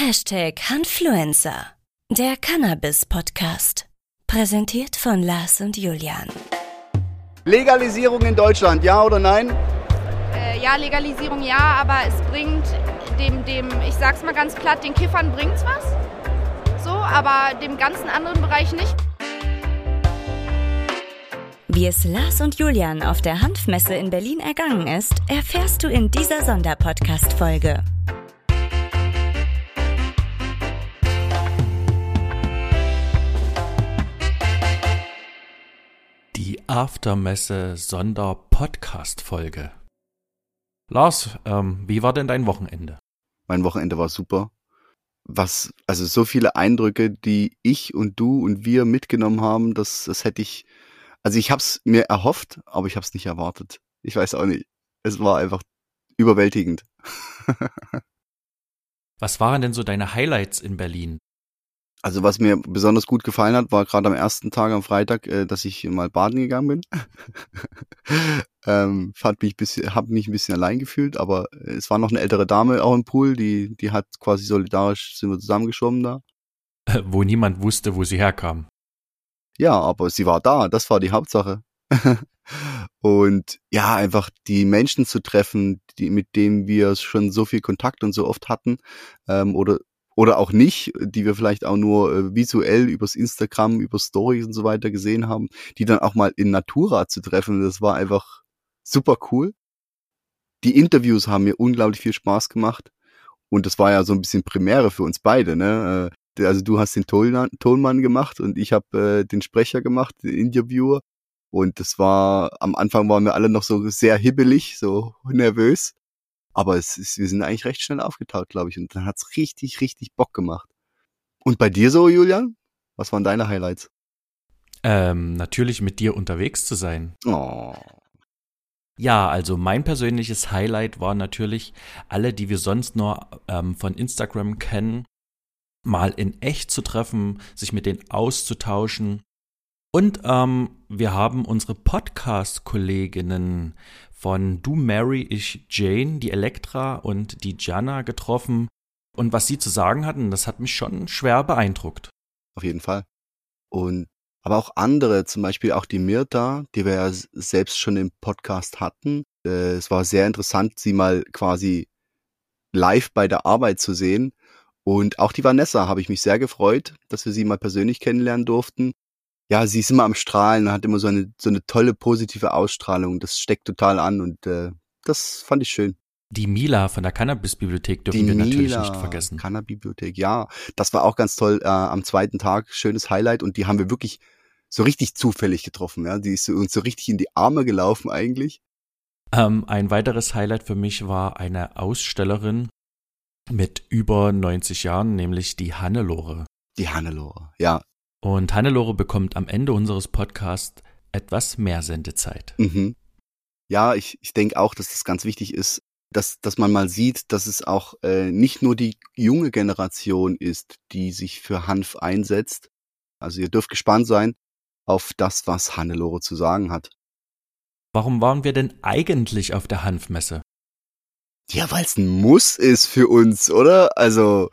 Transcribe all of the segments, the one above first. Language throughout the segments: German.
Hashtag Hanfluencer, der Cannabis-Podcast. Präsentiert von Lars und Julian. Legalisierung in Deutschland, ja oder nein? Äh, ja, Legalisierung ja, aber es bringt dem, dem, ich sag's mal ganz platt, den Kiffern bringt's was. So, aber dem ganzen anderen Bereich nicht. Wie es Lars und Julian auf der Hanfmesse in Berlin ergangen ist, erfährst du in dieser Sonderpodcast-Folge. Aftermesse Sonder-Podcast-Folge. Lars, ähm, wie war denn dein Wochenende? Mein Wochenende war super. Was, also so viele Eindrücke, die ich und du und wir mitgenommen haben, das, das hätte ich, also ich habe es mir erhofft, aber ich habe es nicht erwartet. Ich weiß auch nicht. Es war einfach überwältigend. Was waren denn so deine Highlights in Berlin? Also was mir besonders gut gefallen hat, war gerade am ersten Tag am Freitag, äh, dass ich mal baden gegangen bin. ähm, fand mich bisschen, hab mich ein bisschen allein gefühlt, aber es war noch eine ältere Dame auch im Pool, die, die hat quasi solidarisch sind wir zusammengeschwommen da. Wo niemand wusste, wo sie herkam. Ja, aber sie war da, das war die Hauptsache. und ja, einfach die Menschen zu treffen, die, mit denen wir schon so viel Kontakt und so oft hatten, ähm, oder oder auch nicht, die wir vielleicht auch nur äh, visuell übers Instagram, über Stories und so weiter gesehen haben, die dann auch mal in Natura zu treffen. Das war einfach super cool. Die Interviews haben mir unglaublich viel Spaß gemacht. Und das war ja so ein bisschen Primäre für uns beide, ne? Äh, also du hast den Tonmann gemacht und ich habe äh, den Sprecher gemacht, den Interviewer. Und das war, am Anfang waren wir alle noch so sehr hibbelig, so nervös. Aber es ist, wir sind eigentlich recht schnell aufgetaut, glaube ich. Und dann hat's richtig, richtig Bock gemacht. Und bei dir so, Julian? Was waren deine Highlights? Ähm, natürlich mit dir unterwegs zu sein. Oh. Ja, also mein persönliches Highlight war natürlich, alle, die wir sonst nur ähm, von Instagram kennen, mal in echt zu treffen, sich mit denen auszutauschen. Und ähm, wir haben unsere Podcast-Kolleginnen von Du Mary, ich Jane, die Elektra und die Jana getroffen. Und was sie zu sagen hatten, das hat mich schon schwer beeindruckt. Auf jeden Fall. Und aber auch andere, zum Beispiel auch die Mirta, die wir ja selbst schon im Podcast hatten. Äh, es war sehr interessant, sie mal quasi live bei der Arbeit zu sehen. Und auch die Vanessa habe ich mich sehr gefreut, dass wir sie mal persönlich kennenlernen durften ja, sie ist immer am Strahlen, hat immer so eine, so eine tolle positive Ausstrahlung. Das steckt total an und äh, das fand ich schön. Die Mila von der Cannabis-Bibliothek dürfen Die wir natürlich Mila, nicht vergessen. Cannabis-Bibliothek, ja. Das war auch ganz toll äh, am zweiten Tag. Schönes Highlight und die haben wir wirklich so richtig zufällig getroffen. Ja, Die ist so, uns so richtig in die Arme gelaufen eigentlich. Ähm, ein weiteres Highlight für mich war eine Ausstellerin mit über 90 Jahren, nämlich die Hannelore. Die Hannelore, ja. Und Hannelore bekommt am Ende unseres Podcasts etwas mehr Sendezeit. Mhm. Ja, ich, ich denke auch, dass das ganz wichtig ist, dass, dass man mal sieht, dass es auch äh, nicht nur die junge Generation ist, die sich für Hanf einsetzt. Also ihr dürft gespannt sein auf das, was Hannelore zu sagen hat. Warum waren wir denn eigentlich auf der Hanfmesse? Ja, weil es ein Muss ist für uns, oder? Also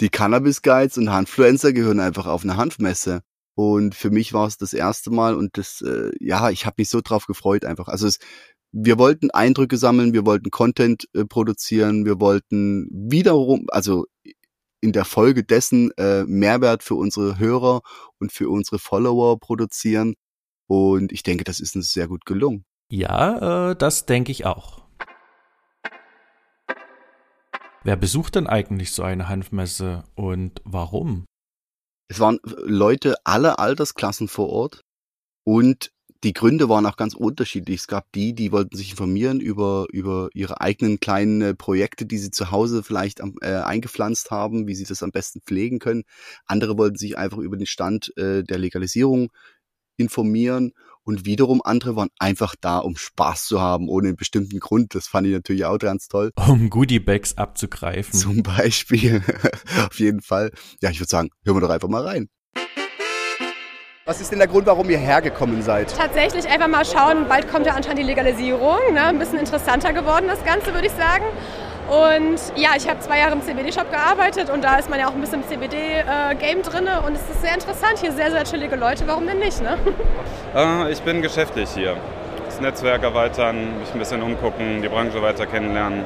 die Cannabis Guides und Hanfluencer gehören einfach auf eine Hanfmesse. Und für mich war es das erste Mal und das, äh, ja, ich habe mich so drauf gefreut einfach. Also es, wir wollten Eindrücke sammeln, wir wollten Content äh, produzieren, wir wollten wiederum, also in der Folge dessen äh, Mehrwert für unsere Hörer und für unsere Follower produzieren. Und ich denke, das ist uns sehr gut gelungen. Ja, äh, das denke ich auch. Wer besucht denn eigentlich so eine Hanfmesse und warum? Es waren Leute aller Altersklassen vor Ort und die Gründe waren auch ganz unterschiedlich. Es gab die, die wollten sich informieren über, über ihre eigenen kleinen äh, Projekte, die sie zu Hause vielleicht äh, eingepflanzt haben, wie sie das am besten pflegen können. Andere wollten sich einfach über den Stand äh, der Legalisierung informieren und wiederum andere waren einfach da, um Spaß zu haben, ohne einen bestimmten Grund. Das fand ich natürlich auch ganz toll. Um Goodiebags abzugreifen. Zum Beispiel. Auf jeden Fall. Ja, ich würde sagen, hören wir doch einfach mal rein. Was ist denn der Grund, warum ihr hergekommen seid? Tatsächlich einfach mal schauen, bald kommt ja anscheinend die Legalisierung. Ne? Ein bisschen interessanter geworden das Ganze, würde ich sagen. Und ja, ich habe zwei Jahre im CBD-Shop gearbeitet und da ist man ja auch ein bisschen im CBD-Game drin und es ist sehr interessant hier, sehr, sehr chillige Leute, warum denn nicht, ne? Äh, ich bin geschäftlich hier. Das Netzwerk erweitern, mich ein bisschen umgucken, die Branche weiter kennenlernen.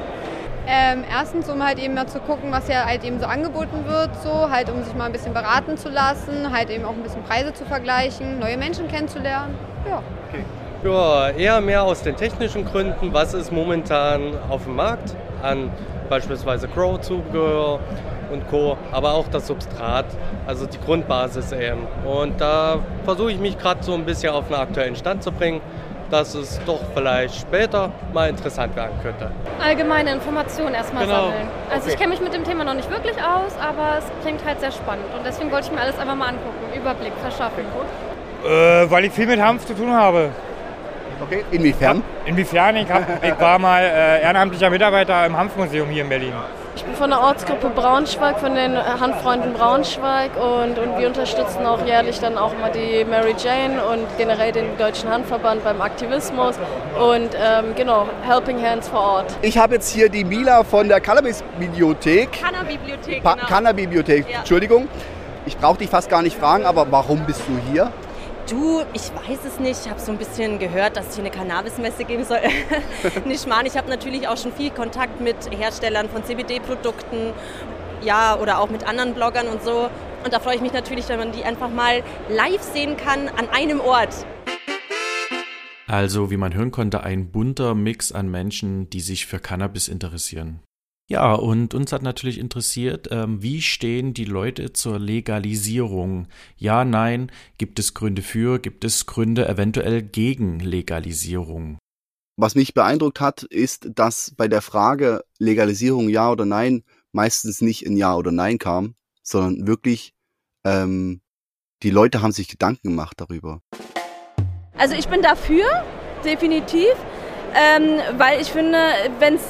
Ähm, erstens, um halt eben mal zu gucken, was ja halt eben so angeboten wird, so halt um sich mal ein bisschen beraten zu lassen, halt eben auch ein bisschen Preise zu vergleichen, neue Menschen kennenzulernen. Ja. Okay. Ja, eher mehr aus den technischen Gründen, was ist momentan auf dem Markt an beispielsweise Grow-Zubehör und Co., aber auch das Substrat, also die Grundbasis eben. Und da versuche ich mich gerade so ein bisschen auf einen aktuellen Stand zu bringen dass es doch vielleicht später mal interessant werden könnte. Allgemeine Informationen erstmal genau. sammeln. Also okay. ich kenne mich mit dem Thema noch nicht wirklich aus, aber es klingt halt sehr spannend und deswegen wollte ich mir alles einfach mal angucken, Überblick verschaffen. Äh, weil ich viel mit Hanf zu tun habe. Okay, inwiefern? Inwiefern? Ich, hab, ich war mal äh, ehrenamtlicher Mitarbeiter im Hanfmuseum hier in Berlin. Ich bin von der Ortsgruppe Braunschweig, von den Handfreunden Braunschweig und, und wir unterstützen auch jährlich dann auch mal die Mary Jane und generell den Deutschen Handverband beim Aktivismus und ähm, genau, Helping Hands vor Ort. Ich habe jetzt hier die Mila von der Cannabis-Bibliothek. Cannabibliothek, genau. Cannabibliothek, ja. Entschuldigung. Ich brauche dich fast gar nicht fragen, aber warum bist du hier? Du, ich weiß es nicht. Ich habe so ein bisschen gehört, dass es hier eine Cannabismesse geben soll. nicht mal. Ich habe natürlich auch schon viel Kontakt mit Herstellern von CBD-Produkten, ja, oder auch mit anderen Bloggern und so. Und da freue ich mich natürlich, wenn man die einfach mal live sehen kann an einem Ort. Also, wie man hören konnte, ein bunter Mix an Menschen, die sich für Cannabis interessieren. Ja, und uns hat natürlich interessiert, ähm, wie stehen die Leute zur Legalisierung? Ja, nein, gibt es Gründe für, gibt es Gründe eventuell gegen Legalisierung? Was mich beeindruckt hat, ist, dass bei der Frage Legalisierung ja oder nein meistens nicht ein Ja oder Nein kam, sondern wirklich ähm, die Leute haben sich Gedanken gemacht darüber. Also ich bin dafür, definitiv ähm, weil ich finde, wenn's,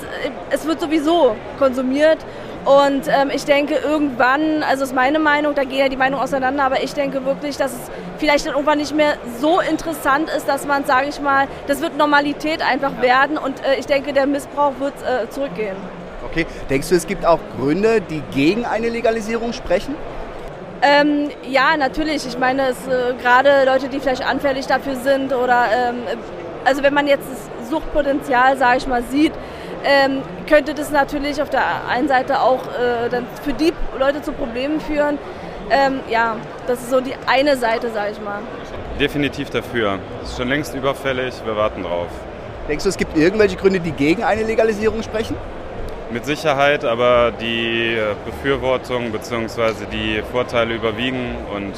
es wird sowieso konsumiert und ähm, ich denke irgendwann, also ist meine Meinung, da gehen ja die Meinungen auseinander, aber ich denke wirklich, dass es vielleicht dann irgendwann nicht mehr so interessant ist, dass man, sage ich mal, das wird Normalität einfach werden und äh, ich denke, der Missbrauch wird äh, zurückgehen. Okay, denkst du, es gibt auch Gründe, die gegen eine Legalisierung sprechen? Ähm, ja, natürlich. Ich meine, es äh, gerade Leute, die vielleicht anfällig dafür sind oder ähm, also wenn man jetzt Suchtpotenzial, sage ich mal, sieht, ähm, könnte das natürlich auf der einen Seite auch äh, dann für die Leute zu Problemen führen. Ähm, ja, das ist so die eine Seite, sage ich mal. Definitiv dafür. Das ist schon längst überfällig, wir warten drauf. Denkst du, es gibt irgendwelche Gründe, die gegen eine Legalisierung sprechen? Mit Sicherheit, aber die Befürwortung bzw. die Vorteile überwiegen und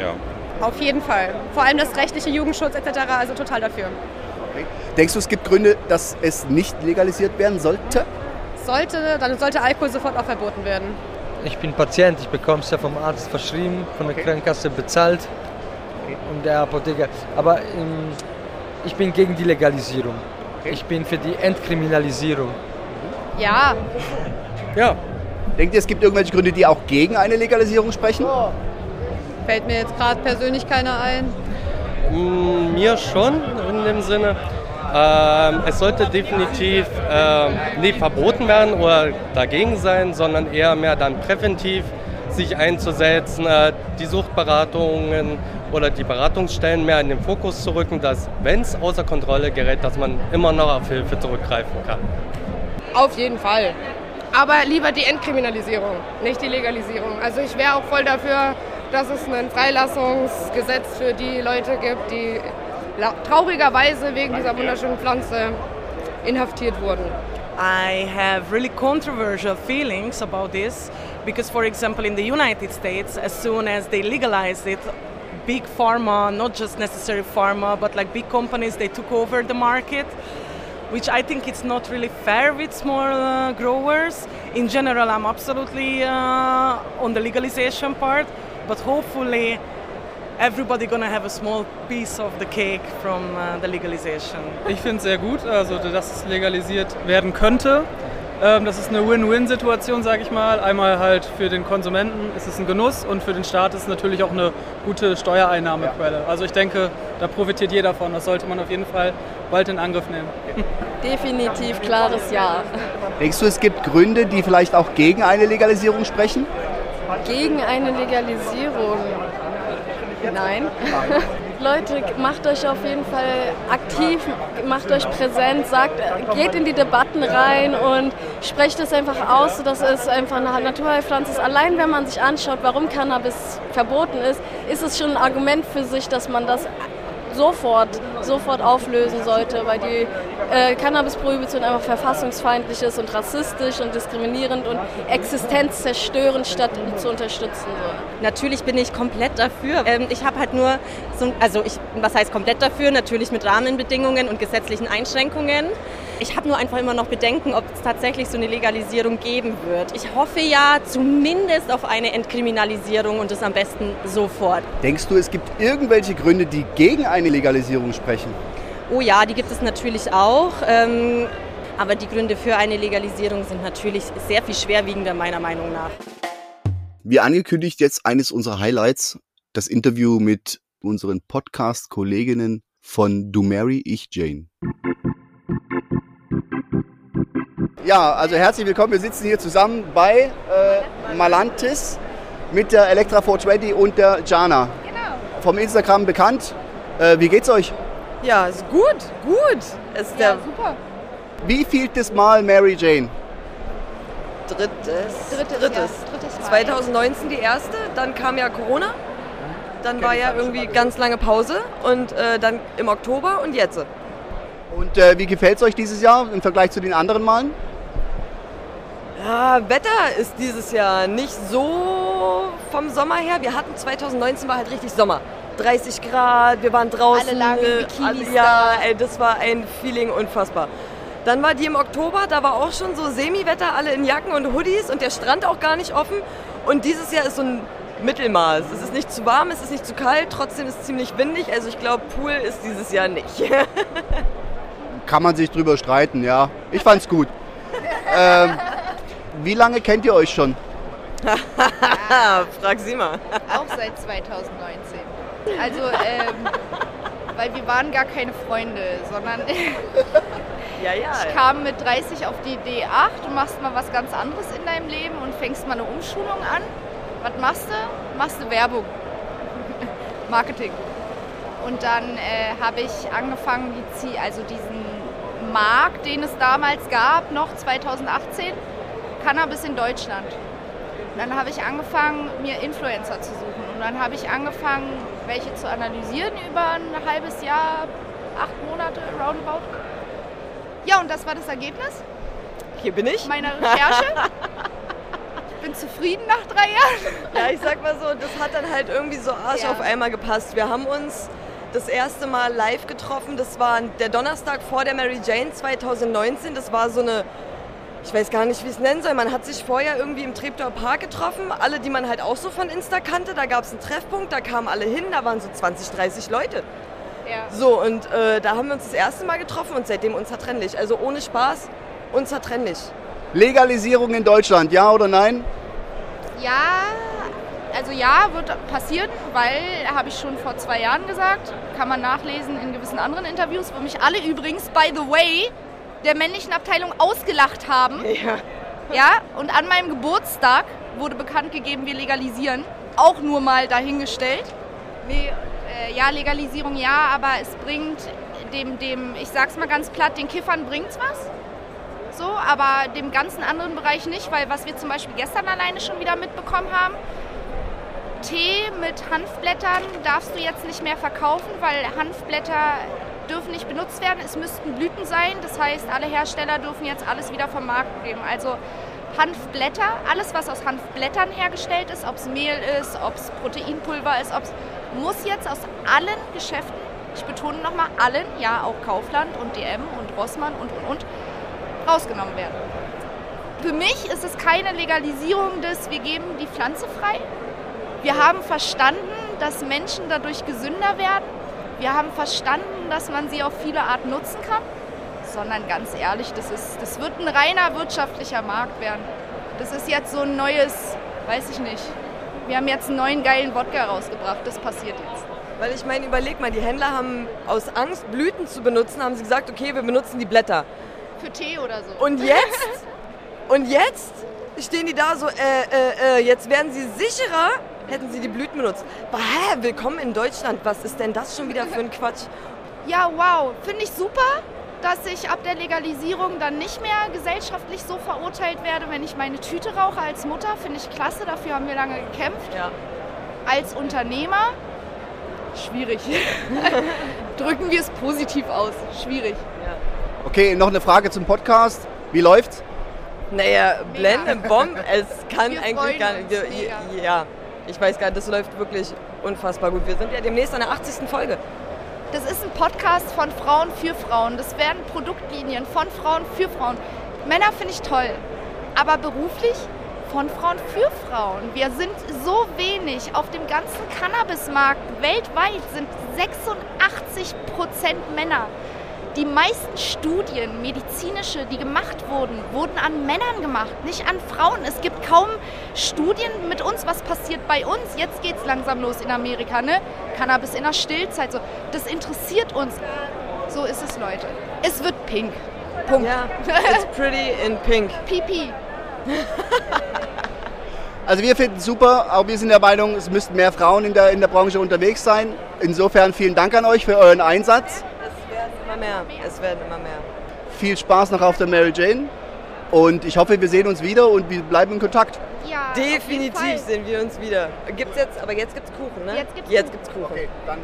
ja. Auf jeden Fall. Vor allem das rechtliche Jugendschutz etc. Also total dafür. Denkst du, es gibt Gründe, dass es nicht legalisiert werden sollte? Sollte, dann sollte Alkohol sofort auch verboten werden. Ich bin Patient, ich bekomme es ja vom Arzt verschrieben, von der okay. Krankenkasse bezahlt okay. und der Apotheker. Aber ähm, ich bin gegen die Legalisierung. Okay. Ich bin für die Entkriminalisierung. Ja. Ja. Denkt ihr, es gibt irgendwelche Gründe, die auch gegen eine Legalisierung sprechen? Oh. Fällt mir jetzt gerade persönlich keiner ein. Mm, mir schon in dem Sinne. Ähm, es sollte definitiv äh, nicht verboten werden oder dagegen sein, sondern eher mehr dann präventiv sich einzusetzen, äh, die Suchtberatungen oder die Beratungsstellen mehr in den Fokus zu rücken, dass wenn es außer Kontrolle gerät, dass man immer noch auf Hilfe zurückgreifen kann. Auf jeden Fall. Aber lieber die Entkriminalisierung, nicht die Legalisierung. Also ich wäre auch voll dafür, dass es ein Freilassungsgesetz für die Leute gibt, die traurigerweise wegen dieser wunderschönen Pflanze inhaftiert wurden. I have really controversial feelings about this because, for example, in the United States, as soon as they legalized it, big pharma, not just necessary pharma, but like big companies, they took over the market, which I think it's not really fair with small uh, growers. In general, I'm absolutely uh, on the legalization part, but hopefully everybody gonna have a small piece of the cake from uh, the legalization. Ich finde es sehr gut, also dass es legalisiert werden könnte. Ähm, das ist eine Win-Win-Situation, sage ich mal. Einmal halt für den Konsumenten ist es ein Genuss und für den Staat ist es natürlich auch eine gute Steuereinnahmequelle. Also ich denke, da profitiert jeder von. Das sollte man auf jeden Fall bald in Angriff nehmen. Definitiv klares Ja. Denkst du, es gibt Gründe, die vielleicht auch gegen eine Legalisierung sprechen? Gegen eine Legalisierung? Nein. Leute, macht euch auf jeden Fall aktiv, macht euch präsent, sagt, geht in die Debatten rein und sprecht es einfach aus, dass es einfach eine Naturheilpflanze ist. Allein wenn man sich anschaut, warum Cannabis verboten ist, ist es schon ein Argument für sich, dass man das sofort, sofort auflösen sollte, weil die äh, Cannabis-Prohibition einfach verfassungsfeindlich ist und rassistisch und diskriminierend und existenzzerstörend statt zu unterstützen soll. Natürlich bin ich komplett dafür. Ähm, ich habe halt nur, so, also ich, was heißt komplett dafür? Natürlich mit Rahmenbedingungen und gesetzlichen Einschränkungen. Ich habe nur einfach immer noch Bedenken, ob es tatsächlich so eine Legalisierung geben wird. Ich hoffe ja zumindest auf eine Entkriminalisierung und das am besten sofort. Denkst du, es gibt irgendwelche Gründe, die gegen eine Legalisierung sprechen? Oh ja, die gibt es natürlich auch. Ähm, aber die Gründe für eine Legalisierung sind natürlich sehr viel schwerwiegender meiner Meinung nach. Wie angekündigt, jetzt eines unserer Highlights, das Interview mit unseren Podcast-Kolleginnen von Du Mary, ich Jane. Ja, also herzlich willkommen. Wir sitzen hier zusammen bei äh, Malantis mit der Elektra 420 und der Jana. Genau. Vom Instagram bekannt. Äh, wie geht's euch? Ja, ist gut, gut. Ist ja, super. Wie vieltes Mal Mary Jane? Drittes. Drittes. Drittes. Ja. Drittes 2019 die erste, dann kam ja Corona. Dann war ja irgendwie ganz lange Pause und äh, dann im Oktober und jetzt. Und äh, wie gefällt es euch dieses Jahr im Vergleich zu den anderen Malen? Ja, Wetter ist dieses Jahr nicht so vom Sommer her. Wir hatten 2019 war halt richtig Sommer. 30 Grad, wir waren draußen. Alle lagen äh, Bikinis alle, Ja, ey, das war ein Feeling unfassbar. Dann war die im Oktober, da war auch schon so Semi-Wetter, alle in Jacken und Hoodies und der Strand auch gar nicht offen. Und dieses Jahr ist so ein Mittelmaß. Es ist nicht zu warm, es ist nicht zu kalt, trotzdem ist es ziemlich windig. Also ich glaube, Pool ist dieses Jahr nicht. Kann man sich drüber streiten, ja. Ich fand's gut. ähm, wie lange kennt ihr euch schon? Frag sie mal. Auch seit 2019. Also, ähm, weil wir waren gar keine Freunde, sondern Ja, ja. ich kam mit 30 auf die Idee, ach, du machst mal was ganz anderes in deinem Leben und fängst mal eine Umschulung an. Was machst du? Machst du Werbung. Marketing. Und dann äh, habe ich angefangen, die, also diesen Markt, den es damals gab, noch 2018, Cannabis in Deutschland. Und dann habe ich angefangen, mir Influencer zu suchen. Und dann habe ich angefangen, welche zu analysieren über ein halbes Jahr, acht Monate, roundabout. Ja, und das war das Ergebnis Hier bin ich. meiner Recherche. Ich bin zufrieden nach drei Jahren. Ja, ich sag mal so, das hat dann halt irgendwie so Arsch Ja. auf einmal gepasst. Wir haben uns das erste Mal live getroffen. Das war der Donnerstag vor der Mary Jane 2019. Das war so eine, ich weiß gar nicht, wie ich es nennen soll. Man hat sich vorher irgendwie im Treptower Park getroffen. Alle, die man halt auch so von Insta kannte. Da gab es einen Treffpunkt, da kamen alle hin. Da waren so 20, 30 Leute. Ja. So, und äh, da haben wir uns das erste Mal getroffen und seitdem unzertrennlich. Also ohne Spaß, unzertrennlich. Legalisierung in Deutschland, ja oder nein? Ja, also ja, wird passieren, weil, habe ich schon vor zwei Jahren gesagt, kann man nachlesen in gewissen anderen Interviews, wo mich alle übrigens, by the way, der männlichen Abteilung ausgelacht haben. Ja. Ja, und an meinem Geburtstag wurde bekannt gegeben, wir legalisieren. Auch nur mal dahingestellt. Nee, äh, ja, Legalisierung ja, aber es bringt dem, dem, ich sag's mal ganz platt, den Kiffern bringt's was. So, aber dem ganzen anderen Bereich nicht, weil was wir zum Beispiel gestern alleine schon wieder mitbekommen haben, Tee mit Hanfblättern darfst du jetzt nicht mehr verkaufen, weil Hanfblätter dürfen nicht benutzt werden. Es müssten Blüten sein. Das heißt, alle Hersteller dürfen jetzt alles wieder vom Markt geben. Also Hanfblätter, alles was aus Hanfblättern hergestellt ist, ob es Mehl ist, ob es Proteinpulver ist, ob es muss jetzt aus allen Geschäften, ich betone nochmal allen, ja auch Kaufland und DM und Rossmann und und und, rausgenommen werden. Für mich ist es keine Legalisierung des, wir geben die Pflanze frei. Wir haben verstanden, dass Menschen dadurch gesünder werden. Wir haben verstanden, dass man sie auf viele Art nutzen kann. sondern ganz ehrlich, das, ist, das wird ein reiner wirtschaftlicher Markt werden. Das ist jetzt so ein neues, weiß ich nicht. Wir haben jetzt einen neuen geilen Wodka rausgebracht, das passiert jetzt. Weil ich meine, überleg mal, die Händler haben aus Angst, Blüten zu benutzen, haben sie gesagt, okay, wir benutzen die Blätter. Für Tee oder so. Und jetzt? und jetzt stehen die da so, äh, äh, äh, jetzt werden sie sicherer, hätten sie die Blüten benutzt. Aber hä, willkommen in Deutschland, was ist denn das schon wieder für ein Quatsch? Ja, wow, finde ich super, dass ich ab der Legalisierung dann nicht mehr gesellschaftlich so verurteilt werde, wenn ich meine Tüte rauche als Mutter. Finde ich klasse, dafür haben wir lange gekämpft. Ja. Als Unternehmer, schwierig. Drücken wir es positiv aus, schwierig. Okay, noch eine Frage zum Podcast. Wie läuft's? Naja, Blende, Bomb, es kann Wir eigentlich gar nicht. Ja, ich weiß gar nicht, das läuft wirklich unfassbar gut. Wir sind ja demnächst an der 80. Folge. Das ist ein Podcast von Frauen für Frauen. Das werden Produktlinien von Frauen für Frauen. Männer finde ich toll, aber beruflich von Frauen für Frauen. Wir sind so wenig auf dem ganzen Cannabismarkt. Weltweit sind 86 Prozent Männer. Die meisten Studien, medizinische, die gemacht wurden, wurden an Männern gemacht, nicht an Frauen. Es gibt kaum Studien mit uns, was passiert bei uns. Jetzt geht es langsam los in Amerika, ne? Cannabis in der Stillzeit. So. Das interessiert uns. So ist es, Leute. Es wird pink. Punkt. Ja, it's pretty in pink. Pipi. Also wir finden es super, aber wir sind der Meinung, es müssten mehr Frauen in der, in der Branche unterwegs sein. Insofern vielen Dank an euch für euren Einsatz. Es werden immer mehr. Es werden immer mehr. Viel Spaß noch auf der Mary Jane. Und ich hoffe, wir sehen uns wieder und wir bleiben in Kontakt. Ja. Definitiv sehen wir uns wieder. Gibt's jetzt, aber jetzt gibt's Kuchen, ne? Jetzt gibt's jetzt Kuchen. gibt's Kuchen. Okay, dann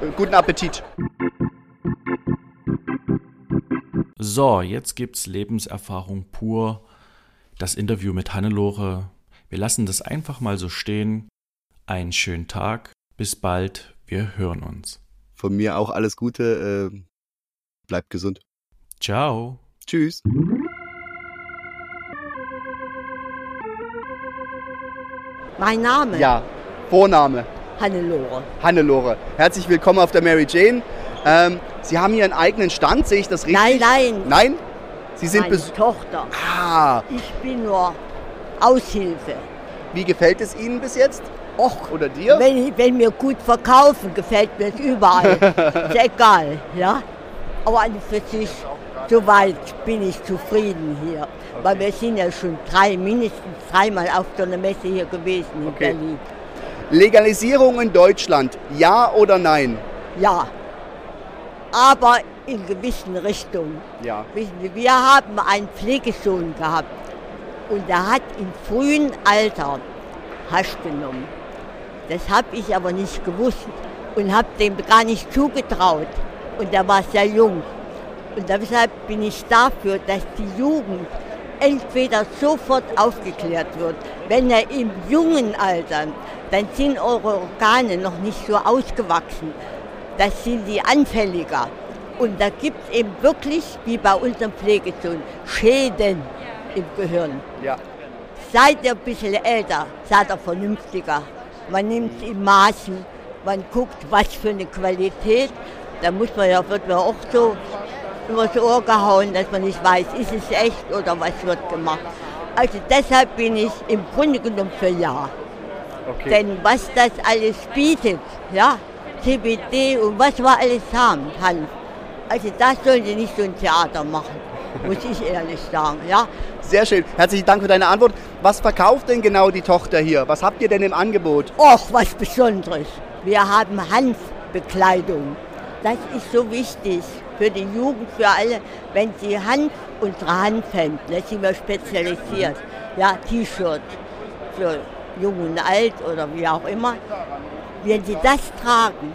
äh, guten Appetit. So, jetzt gibt's Lebenserfahrung pur. Das Interview mit Hannelore. Wir lassen das einfach mal so stehen. Einen schönen Tag. Bis bald. Wir hören uns. Von mir auch alles Gute. Äh, bleibt gesund. Ciao. Tschüss. Mein Name? Ja, Vorname. Hannelore. Hannelore. Herzlich willkommen auf der Mary Jane. Ähm, Sie haben hier einen eigenen Stand, sehe ich das richtig? Nein, nein. Nein? Sie sind Meine Tochter. Ah, Ich bin nur Aushilfe. wie gefällt es Ihnen bis jetzt? Och, Oder dir? wenn, wenn wir gut verkaufen, gefällt mir es überall. ist egal, ja. Aber an für sich, soweit bin ich zufrieden hier. Weil wir sind ja schon drei, mindestens dreimal auf so einer Messe hier gewesen in Okay. Berlin. Legalisierung in Deutschland, ja oder nein? Ja. Aber in gewissen Richtungen. Ja. Wissen Sie, wir haben einen Pflegesohn gehabt und der hat im frühen Alter Hasch genommen. Das habe ich aber nicht gewusst und habe dem gar nicht zugetraut. Und der war sehr jung. Und deshalb bin ich dafür, dass die Jugend entweder sofort aufgeklärt wird, wenn er im jungen Alter, dann sind eure Organe noch nicht so ausgewachsen. Das sind die anfälliger. Und da gibt es eben wirklich, wie bei unserem Pflegesohn, Schäden im Gehirn. Ja. Seid ihr ein bisschen älter, seid ihr vernünftiger. Man nimmt es in Maßen, man guckt, was für eine Qualität. Da muss man ja, wird man auch so übers Ohr gehauen, dass man nicht weiß, ist es echt oder was wird gemacht. Also deshalb bin ich im Grunde genommen für Ja. Okay. Denn was das alles bietet, ja, CBD und was wir alles haben, Hanf, also da sollen die nicht so ein Theater machen, muss ich ehrlich sagen, ja. Sehr schön. Herzlichen Dank für deine Antwort. Was verkauft denn genau die Tochter hier? Was habt ihr denn im Angebot? Och, was Besonderes. Wir haben Hanfbekleidung. Das ist so wichtig für die Jugend, für alle. Wenn sie Hanf, unsere Hanfhemden, da sind wir spezialisiert. Ja, T-Shirt für jung und alt oder wie auch immer. Wenn sie das tragen,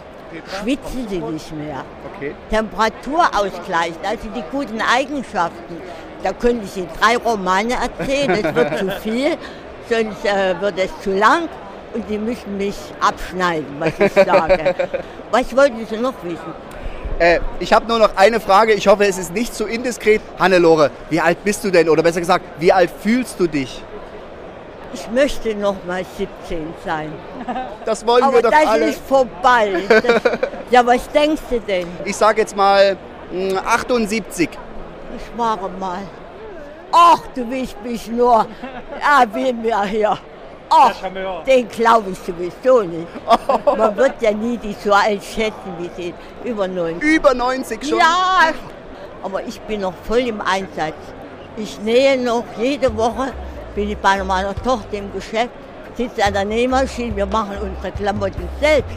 schwitzen sie nicht mehr. Okay. Temperatur ausgleichen, also die guten Eigenschaften. Da könnte ich Ihnen drei Romane erzählen, das wird zu viel, sonst äh, wird es zu lang und Sie müssen mich abschneiden, was ich sage. was wollten Sie noch wissen? Äh, ich habe nur noch eine Frage. Ich hoffe, es ist nicht zu indiskret. Hannelore, wie alt bist du denn? Oder besser gesagt, wie alt fühlst du dich? Ich möchte noch mal 17 sein. Das wollen Aber wir doch das alle. ist vorbei. Das, ja, was denkst du denn? Ich sage jetzt mal mh, 78. Ich ware mal. Ach, du willst mich nur. Ja, wen wir hier. Ach, den glaube ich sowieso nicht. Man wird ja nie die so alt schätzen, wie sie über 90. Über 90 schon? Ja, aber ich bin noch voll im Einsatz. Ich nähe noch jede Woche, bin ich bei meiner Tochter im Geschäft, sitze an der Nähmaschine, wir machen unsere Klamotten selbst.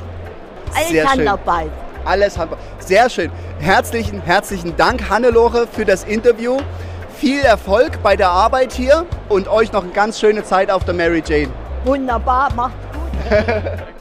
Alles Sehr schön. Handarbeit. Alles Handball. Sehr schön. Herzlichen, herzlichen Dank, Hannelore, für das Interview. Viel Erfolg bei der Arbeit hier und euch noch eine ganz schöne Zeit auf der Mary Jane. Wunderbar, macht's gut.